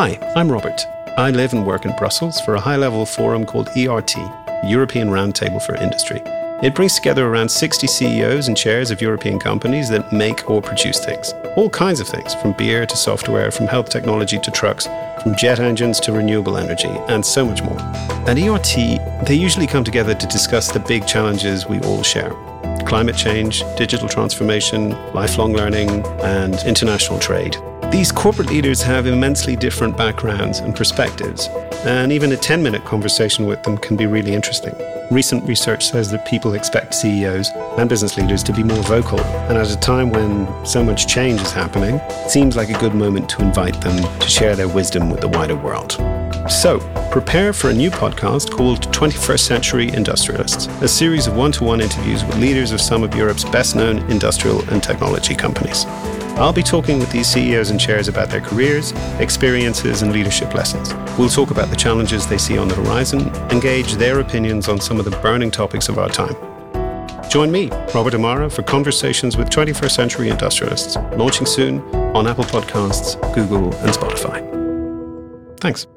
Hi, I'm Robert. I live and work in Brussels for a high level forum called ERT, European Roundtable for Industry. It brings together around 60 CEOs and chairs of European companies that make or produce things. All kinds of things, from beer to software, from health technology to trucks, from jet engines to renewable energy, and so much more. At ERT, they usually come together to discuss the big challenges we all share climate change, digital transformation, lifelong learning, and international trade. These corporate leaders have immensely different backgrounds and perspectives, and even a 10 minute conversation with them can be really interesting. Recent research says that people expect CEOs and business leaders to be more vocal, and at a time when so much change is happening, it seems like a good moment to invite them to share their wisdom with the wider world. So, prepare for a new podcast called 21st Century Industrialists, a series of one to one interviews with leaders of some of Europe's best known industrial and technology companies. I'll be talking with these CEOs and chairs about their careers, experiences, and leadership lessons. We'll talk about the challenges they see on the horizon, engage their opinions on some of the burning topics of our time. Join me, Robert Amara, for conversations with 21st century industrialists, launching soon on Apple Podcasts, Google, and Spotify. Thanks.